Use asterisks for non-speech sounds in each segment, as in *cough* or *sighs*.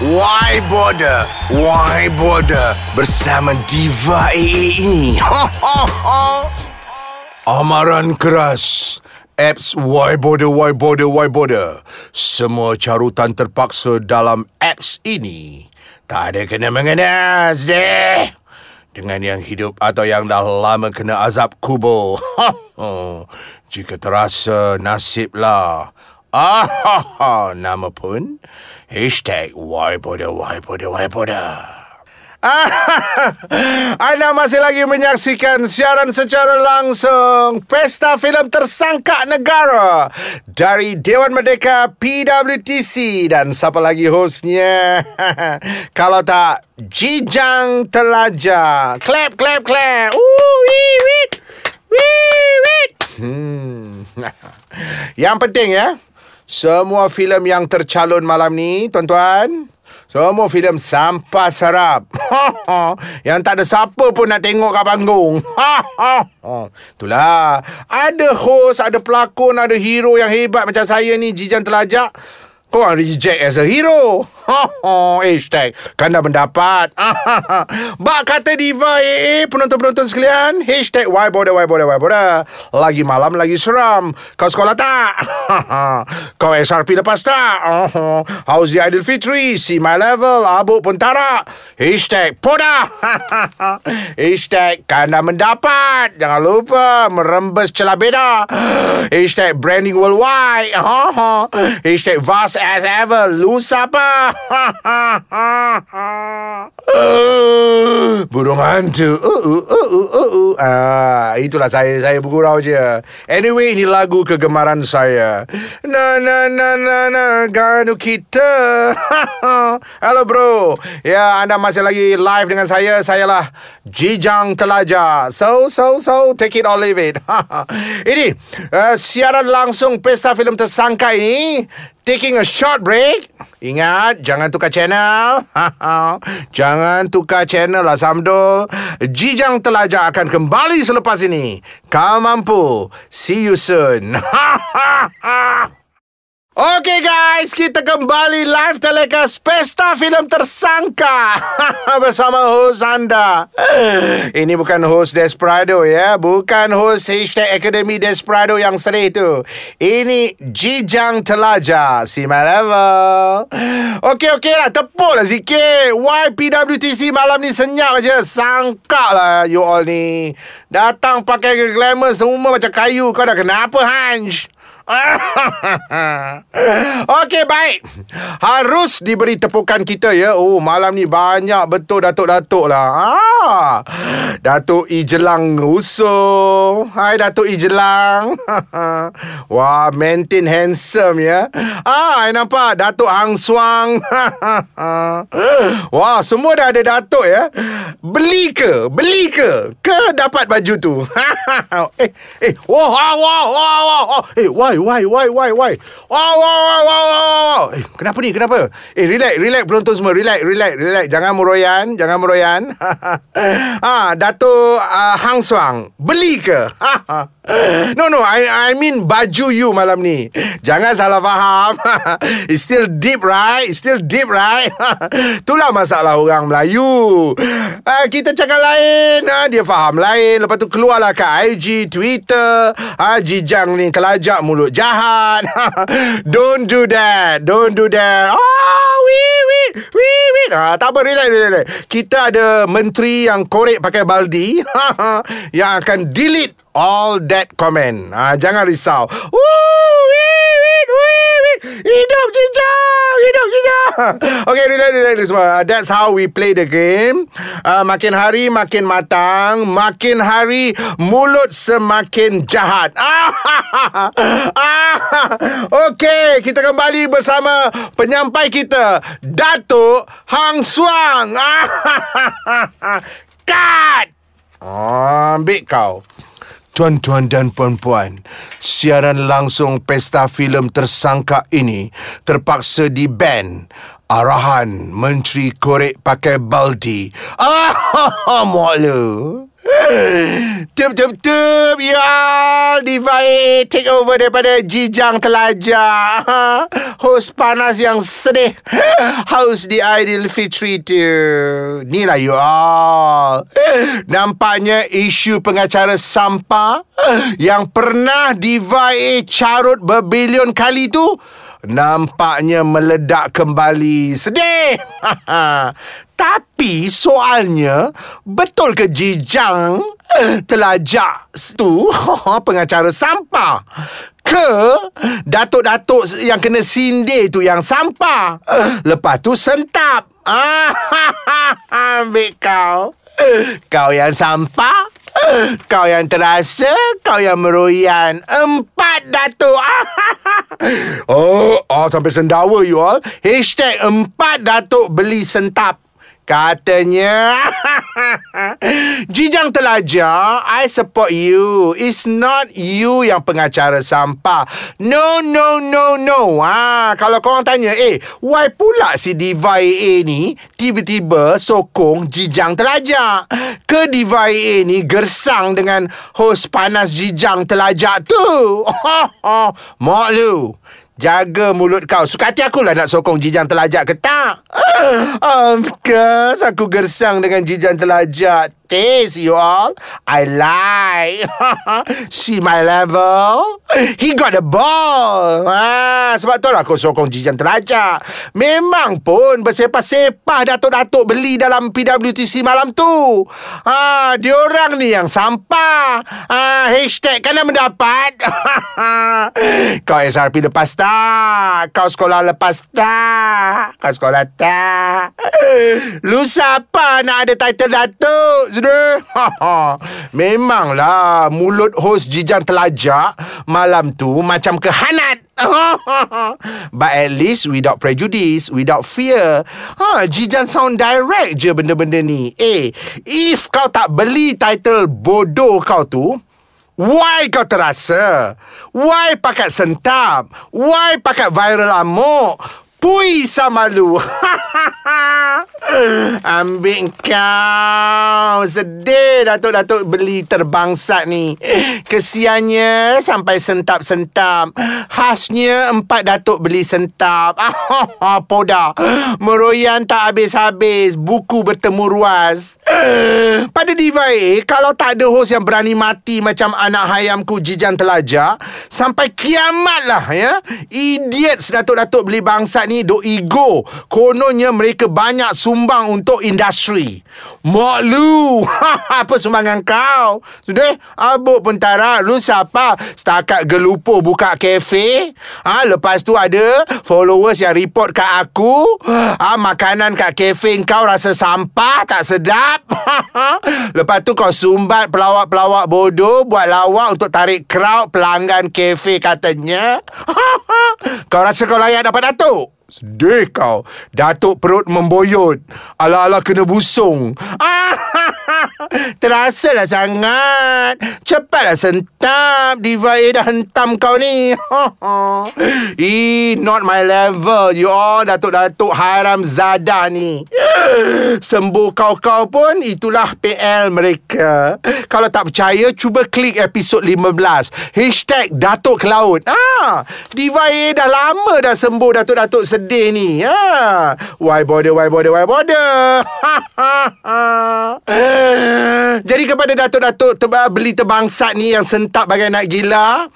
Why Border? Why Border? Bersama Diva AA ini. Amaran keras. Apps Why Border, Why Border, Why Border. Semua carutan terpaksa dalam apps ini. Tak ada kena-mengenas deh. Dengan yang hidup atau yang dah lama kena azab kubur. *laughs* Jika terasa nasiblah. Ah, *laughs* nama pun Hashtag Why Boda, Why Boda, Why Boda. *laughs* Anda masih lagi menyaksikan siaran secara langsung Pesta Filem Tersangka Negara dari Dewan Merdeka PWTC dan siapa lagi hostnya? *laughs* Kalau tak Jijang Telaja. Clap, clap, clap. Ooh, wee, wee. Wee, wee. Hmm. Yang penting ya, semua filem yang tercalon malam ni, tuan-tuan, semua filem sampah serap. *laughs* yang tak ada siapa pun nak tengok kat panggung. *laughs* Itulah. Ada host, ada pelakon, ada hero yang hebat macam saya ni, Jijan Telajak. Kau orang reject as a hero. *laughs* Hashtag kan dah mendapat. *laughs* Bak kata Diva AA penonton-penonton sekalian. Hashtag why bother, why bother, why bother. Lagi malam, lagi seram. Kau sekolah tak? *laughs* Kau SRP lepas tak? How's the Idol Fitri? See my level. Abuk pun tarak. Hashtag poda. Hashtag kan dah mendapat. Jangan lupa merembes celah beda. *gasps* Hashtag branding worldwide. Hashtag vast as ever. Lu siapa? *laughs* Burung hantu. Uh, uh, uh, uh, uh, uh. Ah, itulah saya. Saya bergurau je. Anyway, ini lagu kegemaran saya. Na na na na na ganu kita. *laughs* Hello bro. Ya, anda masih lagi live dengan saya. Saya lah Jijang Telaja. So, so, so, take it or leave it. *laughs* ini, uh, siaran langsung Pesta Filem Tersangka ini taking a short break. Ingat, jangan tukar channel. *laughs* jangan tukar channel lah, Samdol. Jijang Telaja akan kembali selepas ini. Kau mampu. See you soon. *laughs* Okay guys, kita kembali live telecast Pesta Filem Tersangka *laughs* bersama host anda. Ini bukan host Desperado ya, bukan host Hashtag Academy Desperado yang sedih tu. Ini Jijang Telaja, see my level. Okay, okay lah, tepuk lah sikit. Why PWTC malam ni senyap aja, sangka lah you all ni. Datang pakai glamour semua macam kayu, kau dah kenapa Hanj? *laughs* Okey baik. Harus diberi tepukan kita ya. Oh malam ni banyak betul Datuk-datuk lah. Ah, Datuk Ijelang Uso Hai Datuk Ijelang. *laughs* Wah maintain handsome ya. Ah, I nampak Datuk Hang Suang. *laughs* Wah semua dah ada Datuk ya. Beli ke? Beli ke? Ke dapat baju tu? eh, eh, wah, wah, wah, wah, wah, eh, why, why, why, why, why? Wow, wow, wow, wow, wow. Eh, kenapa ni? Kenapa? Eh, relax, relax penonton semua. Relax, relax, relax. Jangan meroyan, jangan meroyan. *laughs* ah, Dato' uh, Hang Suang, beli ke? *laughs* *laughs* no, no, I I mean baju you malam ni. Jangan salah faham. *laughs* It's still deep, right? It's still deep, right? *laughs* Itulah masalah orang Melayu. Uh, kita cakap lain, uh, dia faham lain. Lepas tu keluarlah ke IG, Twitter. Uh, jijang ni kelajak mulut jahat. Don't do that. Don't do that. Oh, wee, wee, wee, wee. Ah, tak apa, relax, relax. Kita ada menteri yang korek pakai baldi. yang akan delete all that comment. Ah, jangan risau. Hidup jijang, hidup jijang. *laughs* Okay, relax, relax semua. That's how we play the game. Uh, makin hari makin matang, makin hari mulut semakin jahat. *laughs* okay, kita kembali bersama penyampai kita, Datuk Hang Suang. *laughs* Cut! Ambil kau. Tuan-tuan dan puan-puan, siaran langsung pesta filem tersangka ini terpaksa di-ban. Arahan Menteri Korek pakai baldi. *laughs* Ah, muak lu. *laughs* Tup tup tup. Ya Divai Take over daripada Jijang Telajak *laughs* Host panas yang sedih. *laughs* Host di Aidilfitri tu. Ni lah you all. Nampaknya isu pengacara sampah Yang pernah Divai carut berbilion kali tu Nampaknya meledak kembali. Sedih. *laughs* Tapi soalnya Betul ke Jijang Telajak tu *laughs* Pengacara sampah Ke Datuk-datuk yang kena sindir tu yang sampah. Lepas tu sentap. *laughs* Ambil kau. Kau yang sampah kau yang terasa Kau yang meroyan Empat datuk. *laughs* Oh, oh sampai sendawa you all. Hashtag empat datuk beli sentap Katanya *laughs* Jijang telajar I support you. It's not you yang pengacara sampah. No no no no. Ha, Kalau korang tanya Eh why pula si Diva AA ni Tiba-tiba sokong Jijang telajar Ke Diva AA ni Gersang dengan host panas Jijang telajak tu? *laughs* Mak lu Jaga mulut kau. Suka hati aku lah nak sokong jijang telajak ke tak? Course Aku gersang dengan jijang telajak taste, you all. I lie. See *laughs* my level? He got the ball. Ha, sebab tu lah aku sokong Jijan Teraja. Memang pun bersepah-sepah datuk-datuk beli dalam PWTC malam tu. Ha, diorang ni yang sampah. Ha, hashtag kena mendapat. *laughs* Kau SRP lepas tak? Kau sekolah lepas tak? Kau sekolah tak? Lu siapa nak ada title datuk? Sudah. *laughs* Memanglah mulut host Jijang Telajak malam tu macam kehanat. *laughs* But at least without prejudice, without fear. Ha, Jijan sound direct je benda-benda ni. Eh, if kau tak beli title bodoh kau tu, Why kau terasa? Why pakat sentap? Why pakat viral amok? Pui sama lu *laughs* Ambil kau. Sedih Datuk-datuk beli terbangsat ni. Kesiannya Sampai sentap-sentap. Khasnya Empat datuk beli sentap. *laughs* Poda. Meroyan tak habis-habis. Buku bertemu ruas. *sighs* Pada Diva A Kalau tak ada host yang berani mati Macam anak hayamku Jijan Telaja Sampai kiamat lah ya. Idiot Datuk-datuk beli bangsat ni duk ego. Kononnya mereka banyak sumbang untuk industri. Mak lu, *laughs* apa sumbangan kau? Sudah, abuk pentara, lu siapa? Setakat gelupo buka kafe. Ha, lepas tu ada followers yang report kat aku. Ha, makanan kat kafe kau rasa sampah, tak sedap. *laughs* lepas tu kau sumbat pelawak-pelawak bodoh buat lawak untuk tarik crowd pelanggan kafe katanya. *laughs* kau rasa kau layak dapat datuk? Sedih kau. Datuk perut memboyot. Ala-ala kena busung. *laughs* *laughs* Terasalah sangat. Cepatlah sentap. Diva A dah hentam kau ni. *laughs* Eh, not my level. You all datuk-datuk haram zada ni. *gasps* Sembuh kau-kau pun itulah PL mereka. Kalau tak percaya, cuba klik episod 15. Hashtag Datuk ke Laut. Ah, Diva A dah lama dah sembuh datuk-datuk sedih ni. Ha. Why bother, why bother, why bother? *laughs* Jadi kepada datuk-datuk teba, beli tebangsat ni yang sentap bagai nak gila.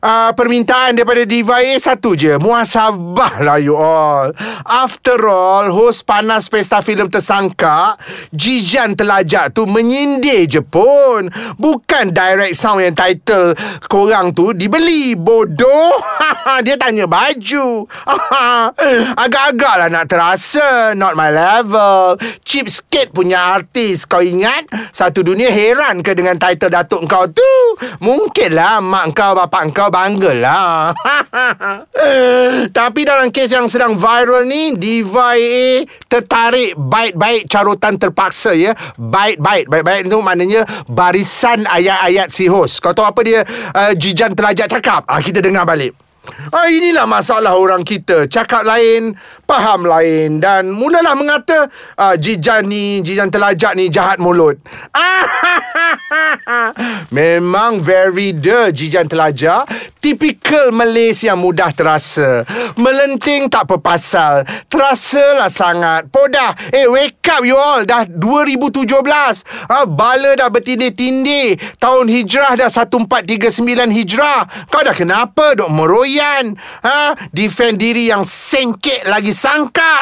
Uh, permintaan daripada Diva A satu je. Muasabah lah you all. After all, host panas pesta filem tersangka, Jijan Telajak tu menyindir je pun. Bukan direct sound yang title korang tu dibeli. Bodoh. *laughs* Dia tanya baju. *laughs* Agak-agak lah nak terasa Not my level Cheap skate punya artis Kau ingat Satu dunia heran ke dengan title Datuk kau tu? Mungkinlah Mak kau bapak kau bangga lah *laughs* Tapi dalam kes yang sedang viral ni Diva AA tertarik baik-baik carutan terpaksa ya. Baik-baik. Baik-baik itu maknanya Barisan ayat-ayat si host. Kau tahu apa dia uh, Jijan terajak cakap? Ah, Kita dengar balik. Ah inilah masalah orang kita. Cakap lain, faham lain. Dan mulalah mengata uh, Jijan ni, Jijan telajak ni jahat mulut. *laughs* Memang very the Jijan telajak. Typical Malaysia mudah terasa. Melenting tak berpasal. Terasalah sangat. Podah. Eh wake up you all. Dah 2017 ha, Bala dah bertindih-tindih. Tahun hijrah dah 1439 hijrah. Kau dah kenapa dok meroyan? Ha? Defend diri yang sengkit lagi sangka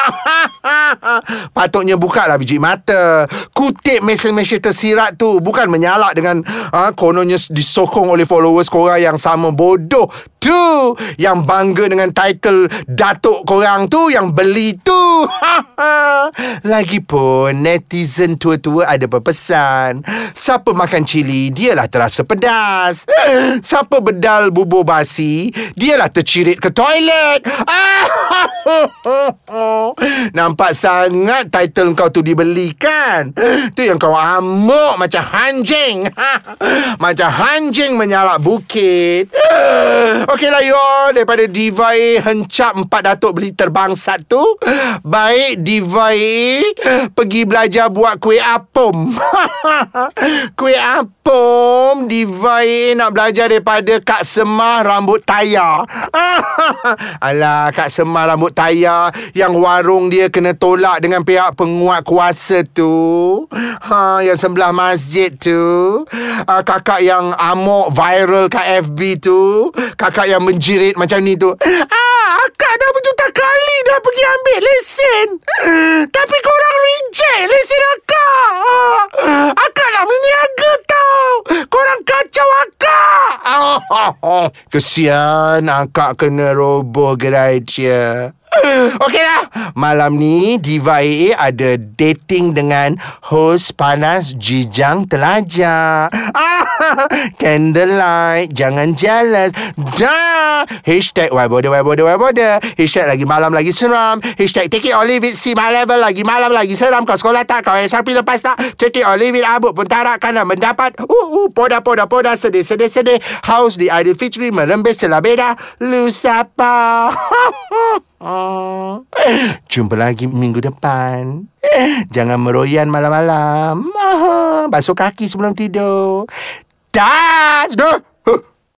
*laughs* Patutnya buka lah biji mata. Kutip mesej-mesej tersirat tu Bukan menyalak dengan ha, Kononnya disokong oleh followers korang yang sama bodoh tu. Yang bangga dengan title datuk korang tu yang beli tu *laughs* lagipun netizen tua-tua ada berpesan siapa makan cili dialah terasa pedas. Siapa bedal bubur basi dialah tercirit ke toilet. *laughs* Nampak sangat title kau tu dibelikan. Tu yang kau amuk macam hanjing. *laughs* Macam hanjing menyalak bukit. *laughs* Okeylah yo. Daripada Diva A Hencap empat datuk beli terbangsat tu Baik Diva A Pergi belajar buat kuih apom. *laughs* Kuih apom Diva A nak belajar daripada Kak Semah rambut tayar. *laughs* Alah Kak Semah rambut tayar Yang warung dia kena tolak Dengan pihak penguat kuasa tu. Ha, Yang sebelah masjid tu. Uh, Kakak yang amok viral kat FB tu. Kakak yang menjerit macam ni tu. Ah, akak dah berjuta kali dah pergi ambil lesen. Tapi korang reject lesen akak. Ah, Akak nak meniaga tau. Korang kacau akak. *laughs* Kesian akak kena roboh gerai dia *laughs* Okeylah Malam ni Diva AA ada dating dengan Host panas Jijang Telaja. Ah, *laughs* Candlelight. Jangan jealous. Dah. Hashtag Why bother Why bother Why bother. Hashtag lagi malam lagi seram. Hashtag take it or leave it. See my level. Lagi malam lagi seram. Kau sekolah tak? Kau SRP lepas tak? Take it or leave it. Abuk pun tarak Kerana mendapat. Uh uh Poda poda poda. Sedih sedih sedih. House di Ideal Fitri Merembes celah beda. Lu siapa *laughs* Oh. Jumpa lagi minggu depan. Jangan meroyan malam-malam. Basuh kaki sebelum tidur. Dah. Dah.